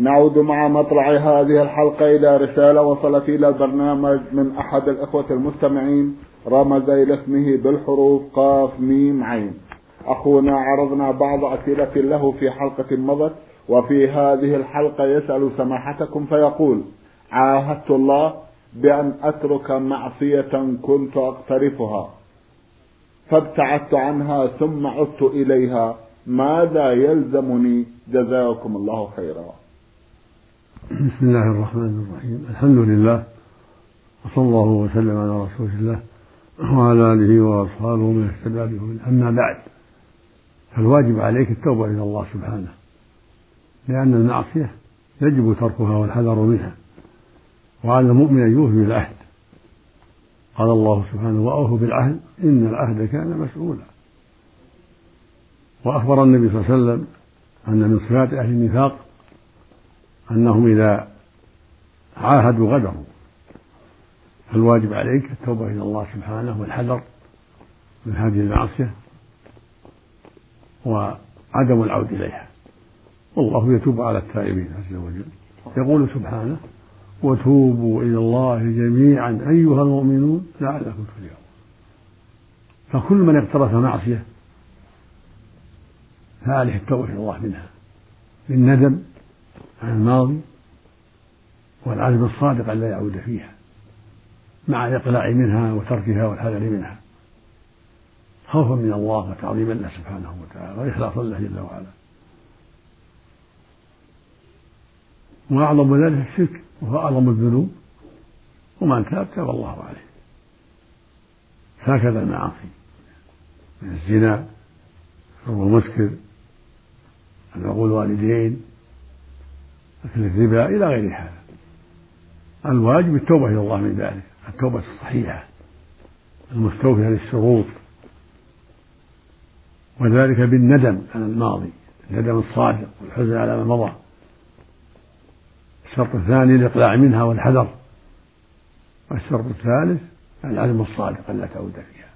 نعود مع مطلع هذه الحلقة إلى رسالة وصلت إلى البرنامج من أحد الإخوة المستمعين رمز إلى اسمه بالحروف قاف ميم عين. أخونا عرضنا بعض أسئلة له في حلقة مضت وفي هذه الحلقة يسأل سماحتكم فيقول عاهدت الله بأن أترك معصية كنت أقترفها فابتعدت عنها ثم عدت إليها ماذا يلزمني؟ جزاكم الله خيرا. بسم الله الرحمن الرحيم. الحمد لله وصلى الله وسلم على رسول الله وعلى آله وأصحابه من اهتدى به أما بعد فالواجب عليك التوبة إلى الله سبحانه لأن المعصية يجب تركها والحذر منها وعلى المؤمن أن يوفي بالعهد. قال الله سبحانه وأوفوا بالعهد إن العهد كان مسؤولا. وأخبر النبي صلى الله عليه وسلم أن من صفات أهل النفاق أنهم إذا عاهدوا غدروا. فالواجب عليك التوبة إلى الله سبحانه والحذر من هذه المعصية وعدم العود إليها. والله يتوب على التائبين عز وجل. يقول سبحانه وتوبوا إلى الله جميعا أيها المؤمنون لعلكم تفلحون. فكل من اقترف معصية فعليه التوبة إلى الله منها. بالندم عن الماضي والعزم الصادق أن لا يعود فيها مع الإقلاع منها وتركها والحذر منها. خوفا من الله وتعظيما له سبحانه وتعالى وإخلاصا له جل وعلا. وأعظم ذلك الشرك وهو أعظم الذنوب. ومن تاب تاب الله عليه هكذا المعاصي من الزنا شرب المسكر عقوق الوالدين أكل الربا إلى غير هذا. الواجب التوبة إلى الله من ذلك التوبة الصحيحة المستوفية للشروط وذلك بالندم على الماضي الندم الصادق والحزن على ما مضى. الشرط الثاني الإقلاع منها والحذر. والشرط الثالث العزم الصادق ألا تعود فيها.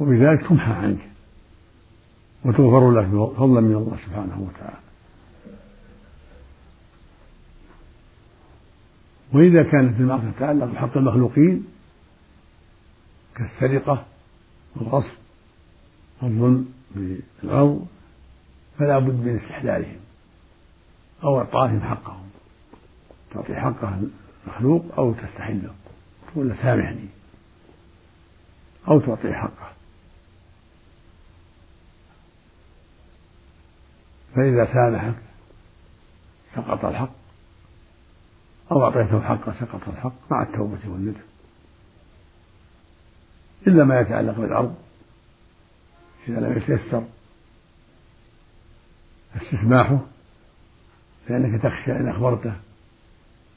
وبذلك تمحى عنك. وتغفر لك فضلا من الله سبحانه وتعالى. وإذا كانت المعصية تتعلق بحق المخلوقين كالسرقة والغصب والظلم بالعرض فلا بد من استحلالهم أو إعطائهم حقهم. تعطي حقه المخلوق أو تستحله تقول له سامحني أو تعطيه حقه. فإذا سامحك سقط الحق. أو أعطيته حقه سقط الحق مع التوبة والندم. إلا ما يتعلق بالأرض. إذا لم يتيسر استسماحه لأنك تخشى إن أخبرته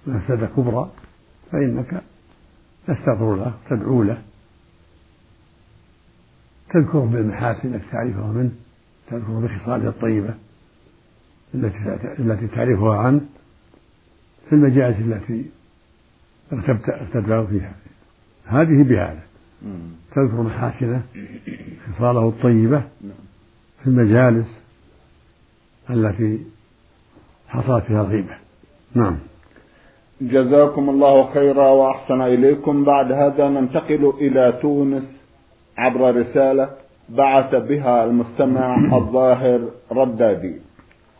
مفسدة كبرى فإنك تستغفر له تدعو له. تذكره بالمحاسن التي تعرفها منه تذكره بخصاله الطيبة. التي تعرفها عنه في المجالس التي ارتداه فيها. هذه بهذا. تذكر محاسنه خصاله الطيبة في المجالس التي حصلت فيها الغيبة. نعم. جزاكم الله خيرا وأحسن إليكم. بعد هذا ننتقل إلى تونس عبر رسالة بعث بها المستمع الظاهر ردادي.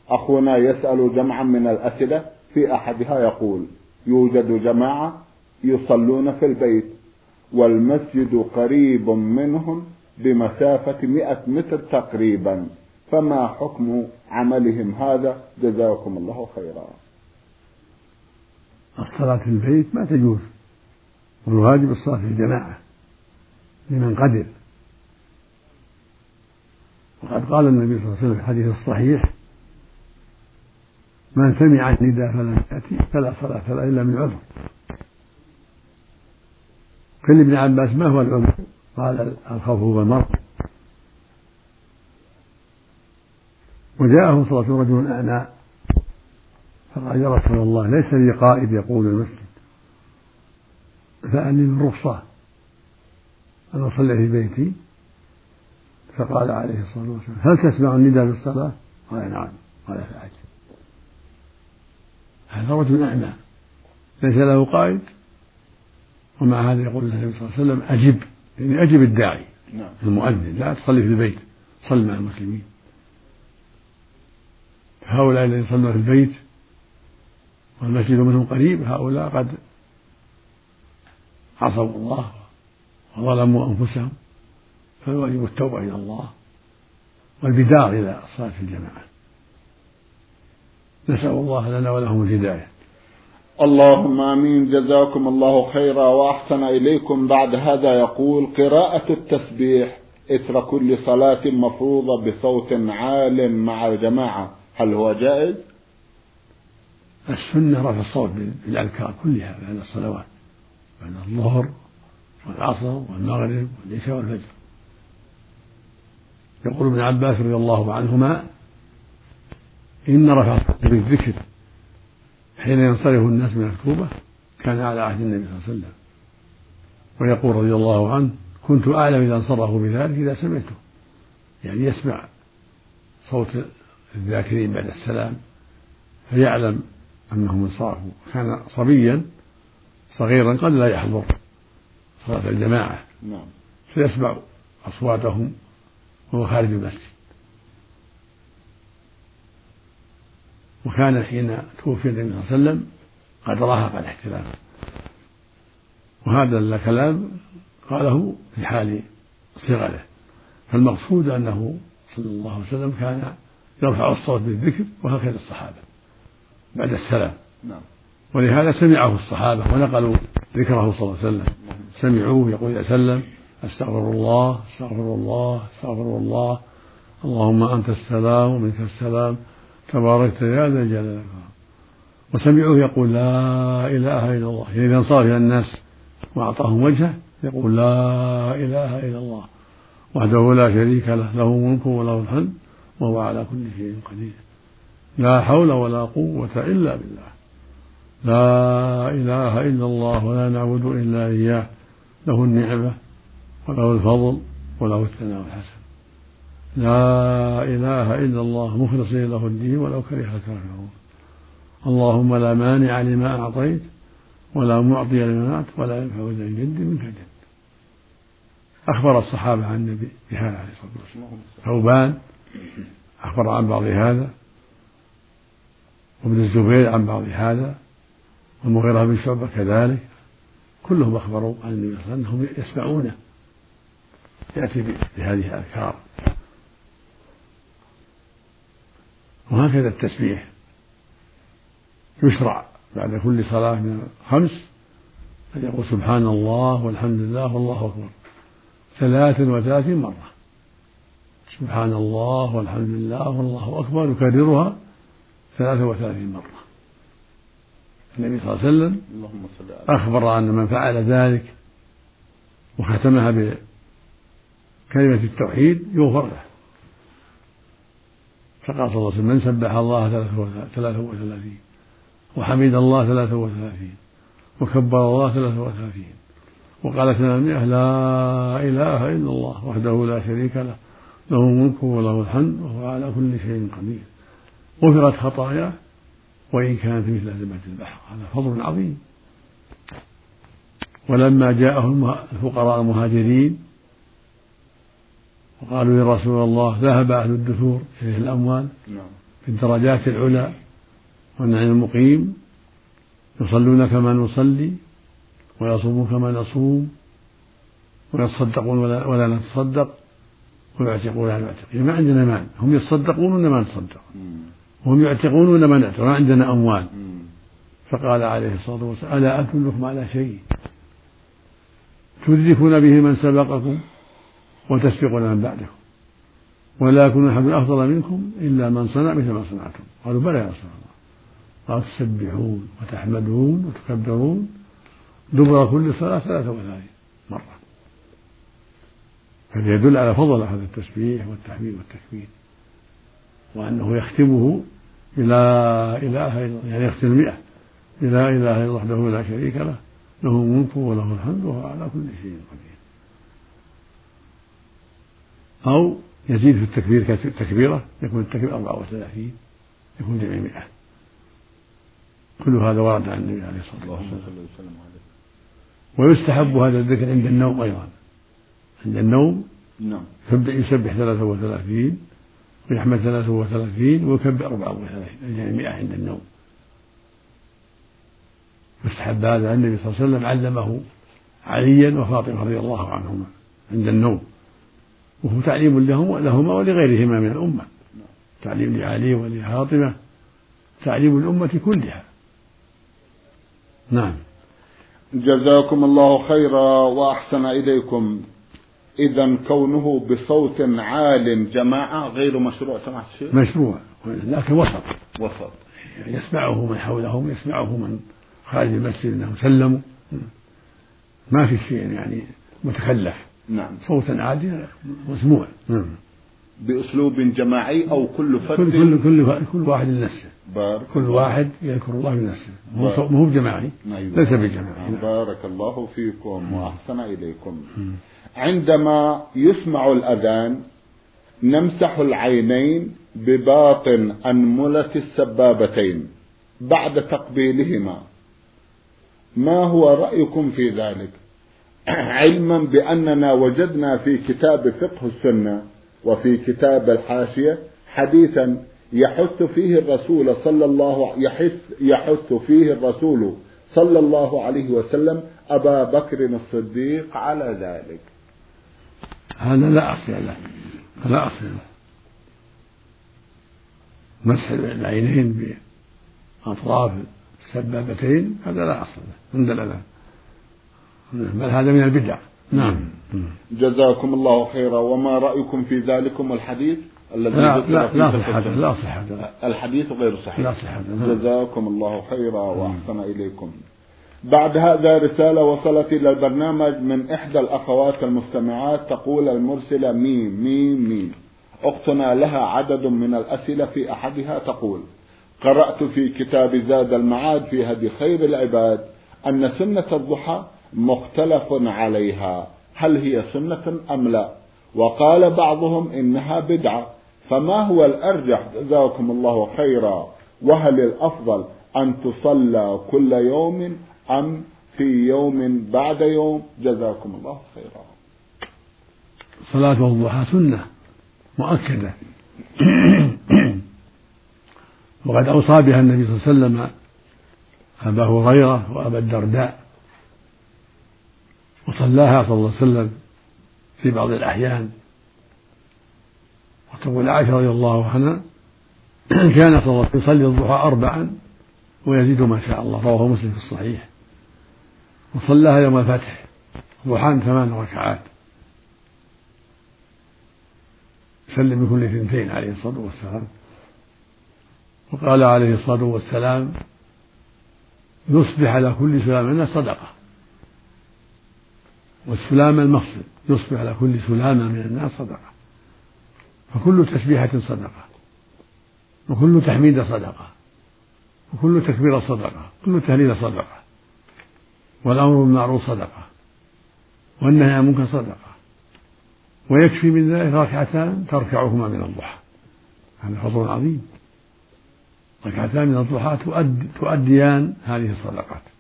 أخونا يسأل جمعا من الأسئلة في أحدها يقول يوجد جماعة يصلون في البيت والمسجد قريب منهم بمسافة مئة متر تقريبا فما حكم عملهم هذا؟ جزاكم الله خيرا. الصلاة في البيت ما تجوز والواجب الصلاة في الجماعة لمن قدر. وقد قال النبي صلى الله عليه وسلم في الحديث الصحيح من سمع النداء فلم يأتي فلا صلاة له إلا من عذر. كل ابن عباس ما هو العذر؟ قال الخوف هو المرض وجاءه وسلم رجل أعنى فقال يا رسول الله ليس لي قائد يقول المسجد فأني من رخصة أن أصلي في بيتي. فقال عليه الصلاة والسلام هل تسمع النداء بالصلاة؟ قال نعم. قال فأجب هذا رجل أعمى ليس له قائد. ومع هذا يقول النبي صلى الله عليه وسلم أجب. يعني أجب الداعي. نعم. المؤذن. لا تصلي في البيت. صل مع المسلمين. هؤلاء الذين يصلون في البيت والمسجد منهم قريب هؤلاء قد عصوا الله وظلموا أنفسهم فالواجب التوبة إلى الله والبدار إلى الصلاة في الجماعة. نسأل الله لنا ولهم الهداية. اللهم آمين. جزاكم الله خيرا وأحسن إليكم. بعد هذا يقول قراءة التسبيح إثر كل صلاة مفروضة بصوت عال مع الجماعة. هل هو جائز؟ السنة رفع الصوت بالأذكار كلها بعد الصلوات بعد الظهر والعصر والمغرب والعشاء والفجر. يقول ابن عباس رضي الله عنهما إن رفع الصوت بالذكر حين ينصرف الناس من الكوبة كان على عهد النبي صلى الله عليه وسلم. ويقول رضي الله عنه كنت أعلم إذا انصرفوا بذلك إذا سمعته. يعني يسمع صوت الذاكرين بعد السلام فيعلم أنهم انصرفوا. كان صبيا صغيرا قد لا يحضر صلاة الجماعة. نعم. فيسمع أصواتهم وهو خارج المسجد. وكان حين توفي النبي صلى الله عليه وسلم قد راهق الاحتلام وهذا الكلام قاله في حال صغره. فالمقصود أنه صلى الله عليه وسلم كان يرفع الصوت بالذكر وهكذا الصحابة بعد السلام. نعم. ولهذا سمعه الصحابة ونقلوا ذكره صلى الله عليه وسلم. سمعوه يقول إذا سلم أستغفر الله أستغفر الله أستغفر الله. اللهم أنت السلام ومنك السلام تباركت يا ذا الجلال وسمعوه يقول لا إله إلا الله. يعني إذا انصرف إلى الناس وأعطاهم وجهه يقول لا إله إلا الله. وحده لا شريك له له الملك وله الحمد وهو على كل شيء قدير. لا حول ولا قوة إلا بالله. لا إله إلا الله ولا نعبد إلا إياه. له النعمة وله الفضل وله الثناء الحسن. لا إله إلا الله مخلصين له الدين ولو كره الكافرون اللهم لا مانع لما أعطيت ولا معطي لما منعت ولا ينفع ذا الجد منك الجد. أخبر الصحابة عن النبي بهذا عليه الصلاة والسلام. ثوبان أخبر عن بعض هذا. وابن الزبير عن بعض هذا. والمغيرة بن شعبة كذلك. كلهم أخبروا عن النبي صلى الله عليه وسلم أنهم يسمعونه. يأتي بهذه الأذكار. وهكذا التسبيح. يشرع بعد كل صلاة من الخمس أن يقول سبحان الله والحمد لله والله أكبر. ثلاث وثلاثين مرة. سبحان الله والحمد لله والله أكبر. يكررها ثلاث وثلاثين مرة. النبي صلى الله عليه وسلم أخبر أن من فعل ذلك وختمها بكلمة التوحيد يغفر له. فقال صلى الله عليه وسلم من سبح الله ثلاثة وثلاثين وحمد الله ثلاثة وثلاثين وكبر الله ثلاثة وثلاثين وقال ثمانمائة لا إله إلا الله وحده لا شريك له له الملك وله الحمد وهو على كل شيء قدير. غفرت خطاياه وإن كانت مثل زبدة البحر هذا فضل عظيم. ولما جاءه الفقراء المهاجرين وقالوا يا رسول الله ذهب أهل الدثور إليه الأموال نعم. في الدرجات العلى والنعيم المقيم يصلون كما نصلي ويصومون كما نصوم ويتصدقون ولا, ولا نتصدق ويعتقون ولا نعتق ما عندنا مال هم يتصدقون ولا ما نتصدق؟ وهم يعتقون ولا ما نعتق ما عندنا أموال. فقال عليه الصلاة والسلام ألا أدلكم على شيء؟ تدركون به من سبقكم؟ وتسبقون من بعدكم ولا يكون أحد أفضل منكم إلا من صنع مثل ما صنعتم. قالوا بلى يا رسول الله. قال تسبحون وتحمدون وتكبرون دبر كل صلاة ثلاثة وثلاثين مرة. هذا يدل على فضل هذا التسبيح والتحميد والتكبير. وأنه يختمه بلا إله إلا الله. يعني يختم المئة. بلا إله إلا الله وحده لا شريك له. له الملك وله الحمد وهو على كل شيء قدير. أو يزيد في التكبير تكبيرة يكون التكبير 34 يكون جميع مئة كل هذا ورد عن النبي عليه الصلاة والسلام. ويستحب هذا الذكر عند النوم أيضا. عند النوم نعم. يسبح 33 ويحمد 33 ويكبر 34 الجميع 100 عند النوم. يستحب هذا النبي صلى الله عليه وسلم علمه عليا وفاطمة رضي الله عنهما عند النوم. وهو تعليم لهم لهما ولغيرهما من الأمة. تعليم لعلي ولفاطمة تعليم الأمة كلها. نعم. جزاكم الله خيرا وأحسن إليكم. إذا كونه بصوت عال جماعة غير مشروع سمعت الشيخ؟ مشروع لكن وسط. وسط. يسمعه من حولهم يسمعه من خارج المسجد أنهم سلموا. ما في شيء يعني متكلف نعم. صوتا عاديا مسموع نعم. بأسلوب جماعي أو كل فرد؟ كل كل كل, كل واحد لنفسه. بارك كل واحد يذكر الله بنفسه مو هو بجماعي أيوة. ليس بجماعي. نعم. بارك الله فيكم وأحسن إليكم. عندما يسمع الأذان نمسح العينين بباطن أنملة السبابتين بعد تقبيلهما. ما هو رأيكم في ذلك؟ علما بأننا وجدنا في كتاب فقه السنة وفي كتاب الحاشية حديثا يحث فيه الرسول صلى الله يحث يحث فيه الرسول صلى الله عليه وسلم أبا بكر الصديق على ذلك. هذا لا أصل له. لا أصل له. مسح العينين بأطراف السبابتين هذا لا أصل له. دلالة؟ بل هذا من البدع. نعم. جزاكم الله خيرا. وما رأيكم في ذلكم الحديث الذي لا لا لا صحة لا صحة. الحديث غير صحيح. لا صحة. جزاكم الله خيرا وأحسن إليكم. بعد هذا رسالة وصلت إلى البرنامج من إحدى الأخوات المستمعات تقول المرسلة ميم ميم ميم. أختنا لها عدد من الأسئلة في أحدها تقول قرأت في كتاب زاد المعاد في هدي خير العباد أن سنة الضحى مختلف عليها. هل هي سنة أم لا؟ وقال بعضهم إنها بدعة. فما هو الأرجح؟ جزاكم الله خيرا. وهل الأفضل أن تصلى كل يوم أم في يوم بعد يوم؟ جزاكم الله خيرا. صلاة الضحى سنة مؤكدة. وقد أوصى بها النبي صلى الله عليه وسلم أبا هريرة وأبا الدرداء. وصلاها صلى الله عليه وسلم في بعض الأحيان. وتقول عائشة رضي الله عنها كان صلى الله عليه وسلم يصلي الضحى أربعا ويزيد ما شاء الله رواه مسلم في الصحيح. وصلاها يوم الفتح ضحى ثمان ركعات. سلم بكل اثنتين عليه الصلاة والسلام. وقال عليه الصلاة والسلام يصبح على كل سلام منا صدقة. والسلام المفصل يصبح على كل سلامة من الناس صدقة. فكل تسبيحة صدقة. وكل تحميد صدقة. وكل تكبيرة صدقة. كل تهليل صدقة. والأمر بالمعروف صدقة. والنهي عن المنكر صدقة. ويكفي من ذلك ركعتان تركعهما من الضحى. هذا فضل عظيم. ركعتان من الضحى تؤدي تؤديان هذه الصدقات.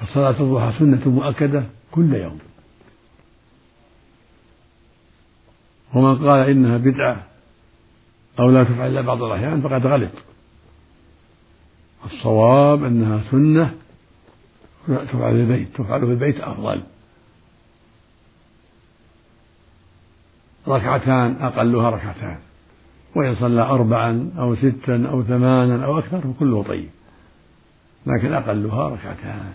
فصلاة الضحى سنة مؤكدة كل يوم. ومن قال إنها بدعة أو لا تفعل إلا بعض الأحيان فقد غلط. الصواب أنها سنة تفعل في البيت تفعل في البيت أفضل. ركعتان أقلها ركعتان وإن صلى أربعا أو ستا أو ثمانا أو أكثر فكله طيب لكن أقلها ركعتان.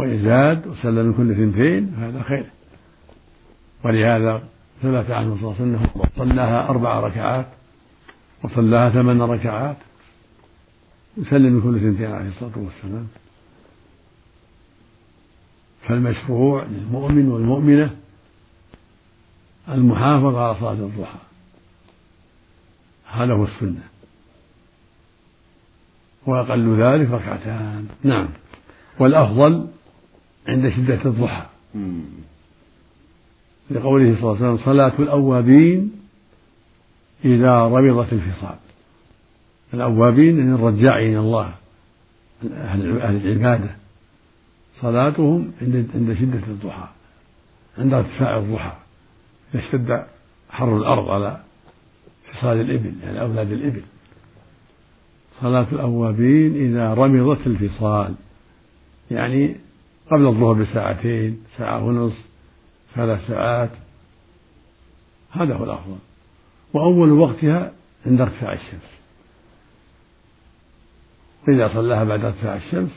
وإن زاد وسلم من كل اثنتين فهذا خير. ولهذا ثبت عنه صلى الله عليه وسلم صلاها أربع ركعات وصلاها ثمان ركعات يسلم من كل اثنتين عليه الصلاة والسلام. فالمشروع للمؤمن والمؤمنة المحافظة على صلاة الضحى. هذا هو السنة. وأقل ذلك ركعتان. نعم. والأفضل عند شدة الضحى. لقوله صلى الله عليه وسلم صلاة الأوابين إذا ربضت الفصال. الأوابين يعني الرجاعين إلى الله أهل العبادة. صلاتهم عند شدة الضحى عند ارتفاع الضحى. إذا اشتد حر الأرض على فصال الإبل يعني أولاد الإبل. صلاة الأوابين إذا رمضت الفصال يعني قبل الظهر بساعتين ساعة ونصف ثلاث ساعات. هذا هو الأفضل. وأول وقتها عند ارتفاع الشمس. وإذا صلاها بعد ارتفاع الشمس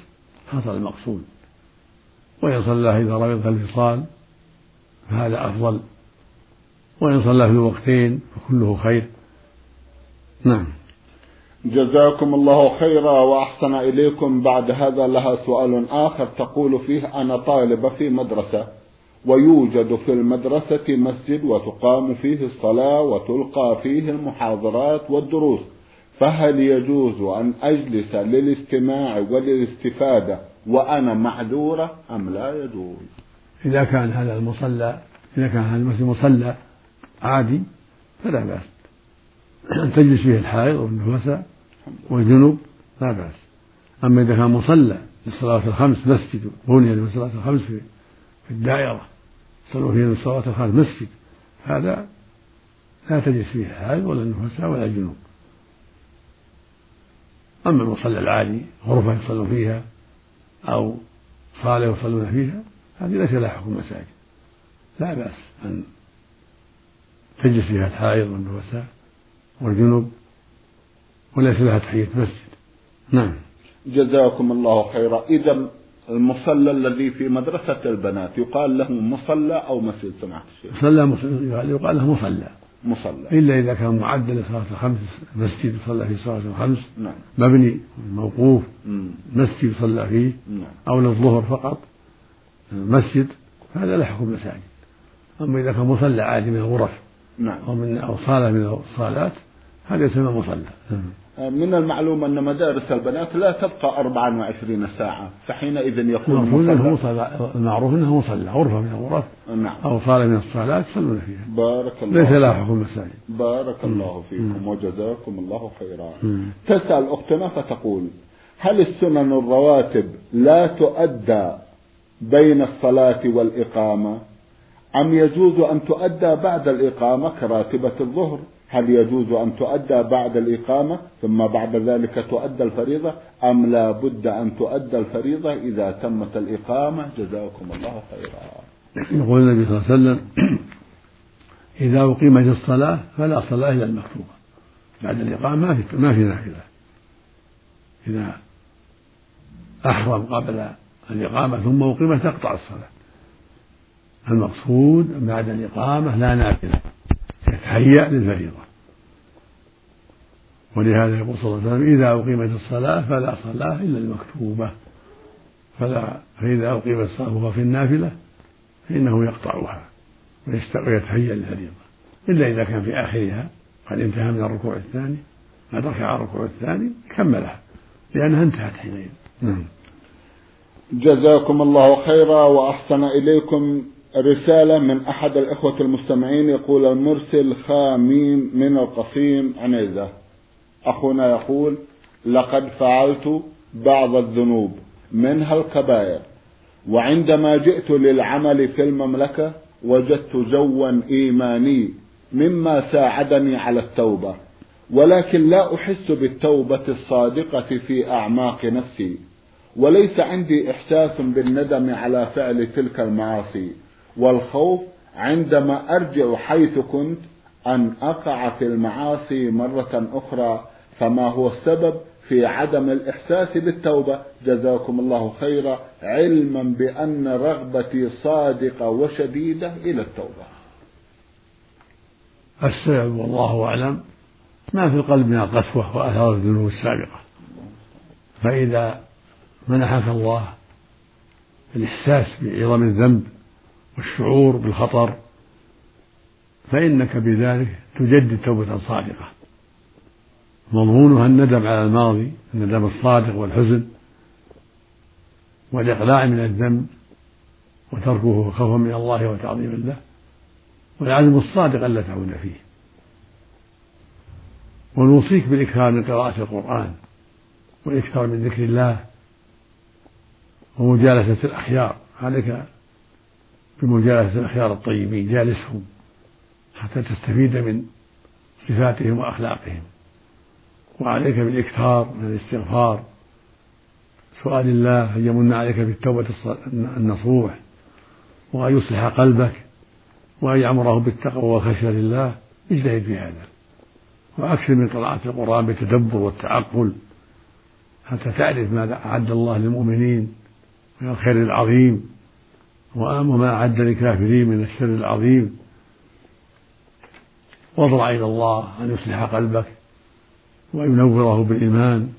حصل المقصود. وإن صلاها إذا رمضت الفصال فهذا أفضل. وإن صلى في الوقتين فكله خير. نعم. جزاكم الله خيرا وأحسن إليكم بعد هذا لها سؤال آخر تقول فيه أنا طالبة في مدرسة ويوجد في المدرسة مسجد وتقام فيه الصلاة وتلقى فيه المحاضرات والدروس فهل يجوز أن أجلس للاستماع وللاستفادة وأنا معذورة أم لا يجوز؟ إذا كان هذا المصلى إذا كان هذا المسجد مصلى عادي فلا بأس. أن تجلس فيه الحائض والنفساء والجنوب لا بأس. أما إذا كان مصلى للصلاة الخمس مسجد بني للصلاة الخمس في الدائرة يصلوا فيه الصلاة الخمس مسجد هذا لا تجلس فيه الحائض ولا النفساء ولا الجنوب. أما المصلى العادي غرفة يصلون فيها أو صالة يصلون فيها هذه ليس لها حكم مساجد لا بأس أن تجلس فيها الحائض والنفساء والجنوب. وليس لها تحية مسجد نعم. جزاكم الله خيرا. إذا المصلى الذي في مدرسة البنات يقال له مصلى أو مسجد سمعت الشيخ. مصلى يقال له مصلى. مصلى. إلا إذا كان معدل لصلاة الخمس مسجد يصلى فيه صلاة الخمس نعم. مبني موقوف مسجد يصلى فيه نعم. أو للظهر فقط مسجد هذا لا حكم مساجد. أما إذا كان مصلى عادي من الغرف نعم. أو من أو صالة من الصالات هذا يسمى مصلى. من المعلوم أن مدارس البنات لا تبقى 24 ساعة فحينئذ يكون أنه مصلى. المعروف أنه مصلى غرفة من الغرف نعم. أو صالة من الصالات يصلون فيها. بارك الله ليس لها حكم مساجد. بارك الله فيكم وجزاكم الله خيرا. تسأل أختنا فتقول هل السنن الرواتب لا تؤدى بين الصلاة والإقامة؟ أم يجوز أن تؤدى بعد الإقامة كراتبة الظهر؟ هل يجوز أن تؤدى بعد الإقامة ثم بعد ذلك تؤدى الفريضة أم لا بد أن تؤدى الفريضة إذا تمت الإقامة؟ جزاكم الله خيرا. يقول النبي صلى الله عليه وسلم إذا أقيمت الصلاة فلا صلاة إلا المكتوبة. بعد الإقامة ما في ما في نافلة. إذا أحرم قبل الإقامة ثم أقيمت تقطع الصلاة. المقصود بعد الإقامة لا نافلة. يتهيأ للفريضة. ولهذا يقول صلى الله عليه وسلم إذا أقيمت الصلاة فلا صلاة إلا المكتوبة. فلا فإذا أقيمت الصلاة وهو في النافلة فإنه يقطعها ويتهيأ للفريضة. إلا إذا كان في آخرها قد انتهى من الركوع الثاني قد ركع الركوع الثاني كملها لأنها انتهت حينئذ. نعم. جزاكم الله خيرا وأحسن إليكم. رسالة من أحد الإخوة المستمعين يقول المرسل خاميم من القصيم عنيزة. أخونا يقول لقد فعلت بعض الذنوب منها الكبائر وعندما جئت للعمل في المملكة وجدت جوا إيماني مما ساعدني على التوبة ولكن لا أحس بالتوبة الصادقة في أعماق نفسي وليس عندي إحساس بالندم على فعل تلك المعاصي. والخوف عندما أرجع حيث كنت أن أقع في المعاصي مرة أخرى فما هو السبب في عدم الإحساس بالتوبة؟ جزاكم الله خيرا. علما بأن رغبتي صادقة وشديدة إلى التوبة. السبب والله أعلم ما في القلب من القسوة وآثار الذنوب السابقة. فإذا منحك الله الإحساس بعظم الذنب والشعور بالخطر فإنك بذلك تجدد توبة صادقة. مضمونها الندم على الماضي الندم الصادق والحزن والإقلاع من الذنب وتركه خوفا من الله وتعظيما له والعزم الصادق ألا تعود فيه. ونوصيك بالإكثار من قراءة القرآن والإكثار من ذكر الله ومجالسة الأخيار. عليك بمجالسة الأخيار الطيبين جالسهم حتى تستفيد من صفاتهم وأخلاقهم. وعليك بالإكثار من الاستغفار. سؤال الله أن يمن عليك بالتوبة النصوح؟ وأن يصلح قلبك. وأن يعمره بالتقوى والخشية لله. اجتهد في هذا. وأكثر من قراءة القرآن بالتدبر والتعقل. حتى تعرف ماذا أعد الله للمؤمنين من الخير العظيم. وما أعد للكافرين من الشر العظيم. واضرع إلى الله أن يصلح قلبك وأن ينوره بالإيمان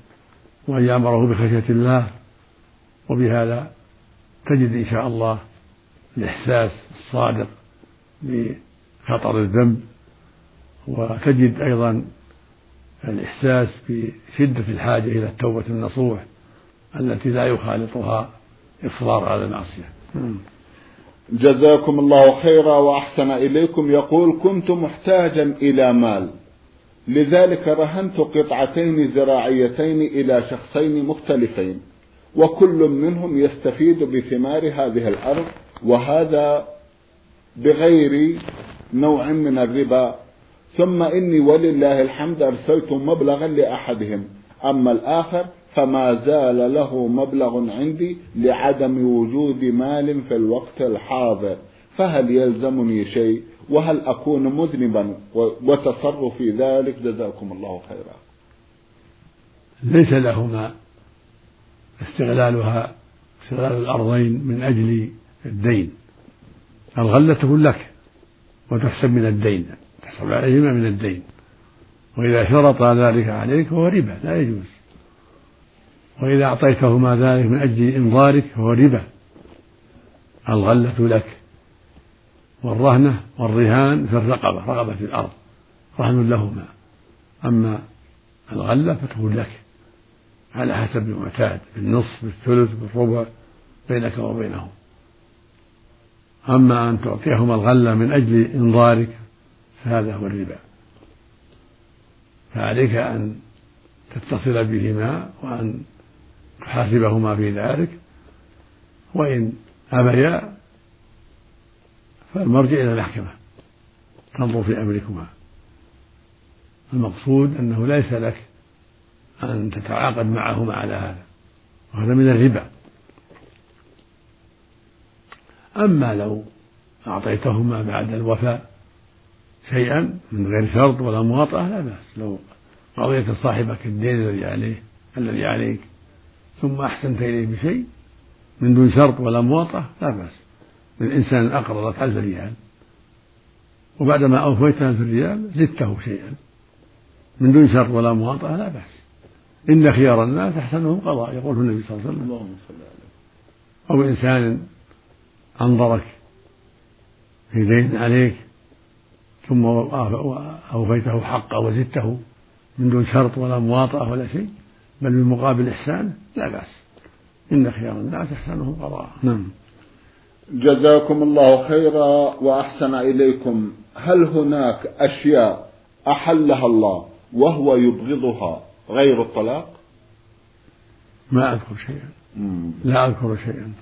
وأن يأمره بخشية الله. وبهذا تجد إن شاء الله الإحساس الصادق بخطر الذنب. وتجد أيضا الإحساس بشدة الحاجة إلى التوبة النصوح التي لا يخالطها إصرار على المعصية. جزاكم الله خيرا وأحسن إليكم. يقول كنت محتاجا إلى مال. لذلك رهنت قطعتين زراعيتين إلى شخصين مختلفين وكل منهم يستفيد بثمار هذه الأرض وهذا بغير نوع من الربا. ثم إني ولله الحمد أرسلت مبلغا لأحدهم أما الآخر فما زال له مبلغ عندي لعدم وجود مال في الوقت الحاضر فهل يلزمني شيء؟ وهل أكون مذنبا؟ وتصرفي ذلك جزاكم الله خيرا. ليس لهما استغلالها استغلال الأرضين من أجل الدين. الغلة لك وتحسب من الدين تحسب عليهما من الدين. وإذا شرط ذلك عليك فهو ربا لا يجوز. وإذا أعطيتهما ذلك من أجل إنظارك فهو ربا الغلة لك والرهنة والرهان في الرقبة رقبة الأرض رهن لهما. أما الغلة فتكون لك على حسب المعتاد بالنصف بالثلث بالربع بينك وبينهم. أما أن تعطيهما الغلة من أجل إنظارك فهذا هو الربا. فعليك أن تتصل بهما وأن تحاسبهما في ذلك وإن أبيا فالمرجع إلى المحكمة تنظر في أمركما. المقصود أنه ليس لك أن تتعاقد معهما على هذا وهذا من الربا. أما لو أعطيتهما بعد الوفاء شيئا من غير شرط ولا مواطأة لا بأس. لو قضيت صاحبك الدين الذي عليه الذي عليك ثم أحسنت إليه بشيء من دون شرط ولا مواطأة لا بأس. من إنسان أقرضك ألف ريال وبعدما أوفيت ألف ريال زدته شيئا. من دون شرط ولا مواطأة لا بأس. إن خيار الناس أحسنهم قضاء يقول النبي صلى الله عليه وسلم. أو إنسان أنظرك في دين عليك ثم أوفيته حقه وزدته من دون شرط ولا مواطأة ولا شيء بل من مقابل إحسان لا بأس. إن خيار الناس أحسنهم قضاء. نعم. جزاكم الله خيرا وأحسن إليكم. هل هناك أشياء أحلها الله وهو يبغضها غير الطلاق؟ ما أذكر شيئا. لا أذكر شيئا.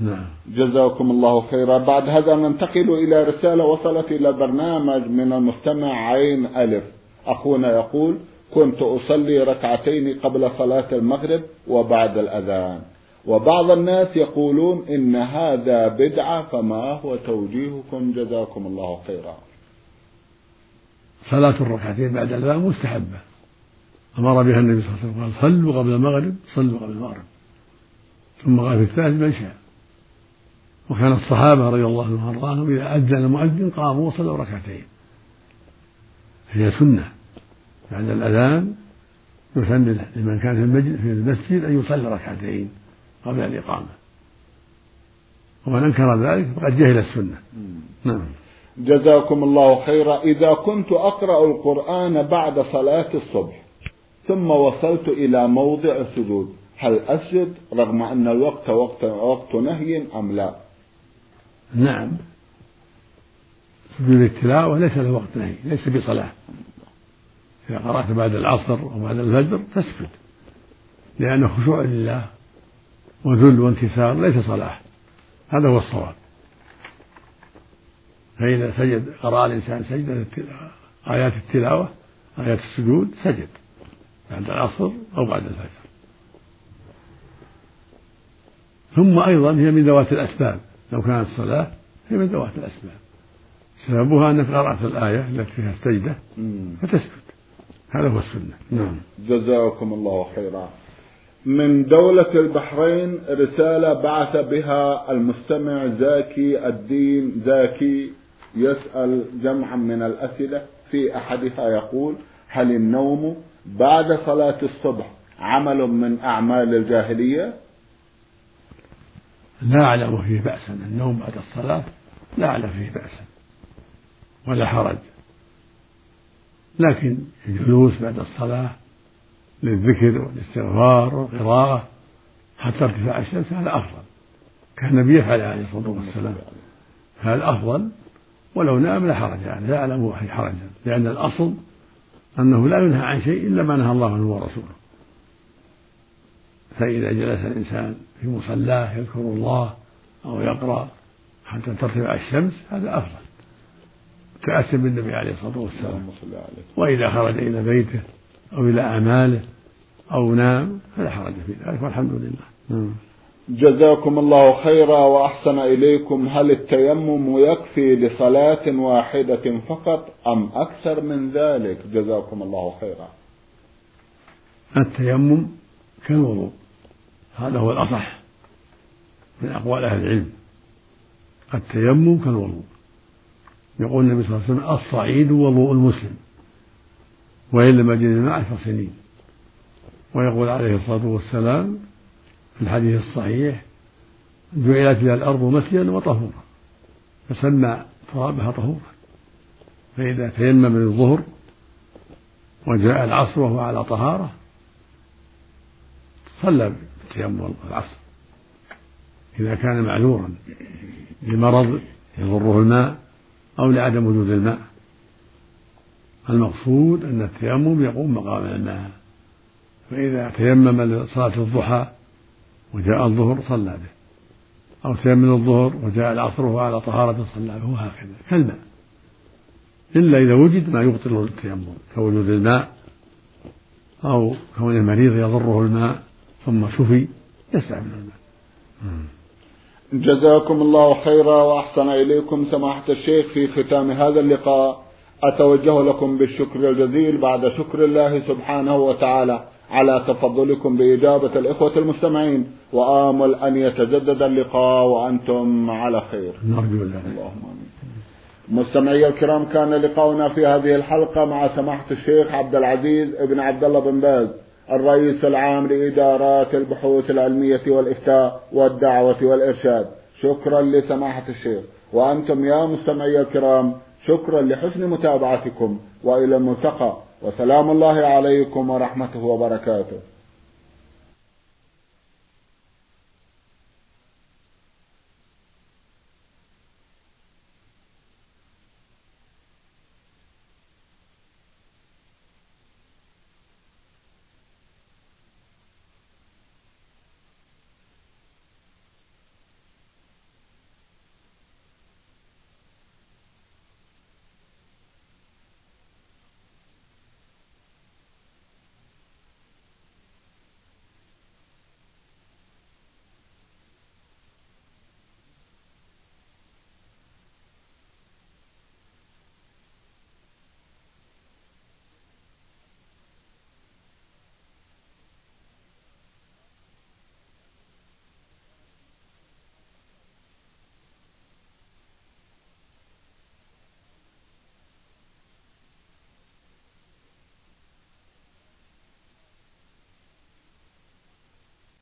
نعم. جزاكم الله خيرا. بعد هذا ننتقل إلى رسالة وصلت إلى برنامج من المستمع عين ألف. أخونا يقول كنت أصلي ركعتين قبل صلاة المغرب وبعد الأذان. وبعض الناس يقولون إن هذا بدعة فما هو توجيهكم؟ جزاكم الله خيرا. صلاة الركعتين بعد الأذان مستحبة. أمر بها النبي صلى الله عليه وسلم قال صلوا قبل المغرب صلوا قبل المغرب. ثم قال في الثالث من شاء. وكان الصحابة رضي الله عنهم وأرضاهم إذا أذن المؤذن قاموا وصلوا ركعتين. هي سنة. بعد الأذان يسن لمن كان في المسجد في المسجد أن يصلي ركعتين قبل الإقامة. ومن أنكر ذلك فقد جهل السنة. نعم. جزاكم الله خيرا. إذا كنت أقرأ القرآن بعد صلاة الصبح ثم وصلت إلى موضع السجود هل أسجد رغم أن الوقت وقت, وقت نهي أم لا؟ نعم. سجود التلاوة ليس له وقت نهي ليس بصلاة إذا قرأت بعد العصر أو بعد الفجر تسجد. لأنه خشوع لله وذل وانكسار ليس صلاة هذا هو الصواب. فإذا سجد قرأ الإنسان سجدة آيات التلاوة آيات السجود سجد. بعد العصر أو بعد الفجر. ثم أيضا هي من ذوات الأسباب. لو كانت صلاة هي من ذوات الأسباب. سببها أنك قرأت الآية التي فيها السجدة فتسجد. هذا هو السنة. نعم. جزاكم الله خيرا. من دولة البحرين رسالة بعث بها المستمع زاكي الدين. زاكي يسأل جمعا من الأسئلة في أحدها يقول هل النوم بعد صلاة الصبح عمل من أعمال الجاهلية؟ لا أعلم فيه بأسا. النوم بعد الصلاة لا أعلم فيه بأسا. ولا حرج. لكن الجلوس بعد الصلاة للذكر والاستغفار والقراءة حتى ارتفاع الشمس هذا أفضل. كان النبي يفعل عليه الصلاة والسلام. هذا أفضل. ولو نام لا حرج يعني لا أعلم حرجا لأن الأصل أنه لا ينهى عن شيء إلا ما نهى الله عنه ورسوله. فإذا جلس الإنسان في مصلاه يذكر الله أو يقرأ حتى ترتفع الشمس هذا أفضل. تأسم بالنبي عليه الصلاة والسلام. وإذا خرج إلى بيته أو إلى أعماله أو نام فلا حرج في ذلك والحمد لله. نعم. جزاكم الله خيرا وأحسن إليكم. هل التيمم يكفي لصلاة واحدة فقط أم أكثر من ذلك؟ جزاكم الله خيرا. التيمم كالوضوء. هذا هو الأصح من أقوال أهل العلم. التيمم كالوضوء. يقول النبي صلى الله عليه وسلم الصعيد وضوء المسلم وإن لم يجد الماء عشر سنين. ويقول عليه الصلاة والسلام في الحديث الصحيح جعلت لها الأرض مسجدا وطهورا فسمى ترابها طهورا. فإذا تيمم للظهر وجاء العصر وهو على طهارة صلى بالتيمم العصر. إذا كان معذورا لمرض يضره الماء أو لعدم وجود الماء. المقصود أن التيمم يقوم مقام الماء. فإذا تيمم لصلاة الضحى وجاء الظهر صلى به. أو تيمم الظهر وجاء العصر وهو على طهارة صلى به وهكذا. كالماء. إلا إذا وجد ما يبطل التيمم كوجود الماء أو كون المريض يضره الماء ثم شفي يستعمل الماء. جزاكم الله خيرا وأحسن إليكم سماحة الشيخ في ختام هذا اللقاء. أتوجه لكم بالشكر الجزيل بعد شكر الله سبحانه وتعالى على تفضلكم بإجابة الإخوة المستمعين. وآمل أن يتجدد اللقاء وأنتم على خير. نرجو الله. اللهم آمين. مستمعي الكرام كان لقاؤنا في هذه الحلقة مع سماحة الشيخ عبد العزيز ابن عبد الله بن باز. الرئيس العام لإدارات البحوث العلمية والإفتاء والدعوة والإرشاد. شكرا لسماحة الشيخ. وأنتم يا مستمعي الكرام شكرا لحسن متابعتكم وإلى الملتقى. وسلام الله عليكم ورحمته وبركاته.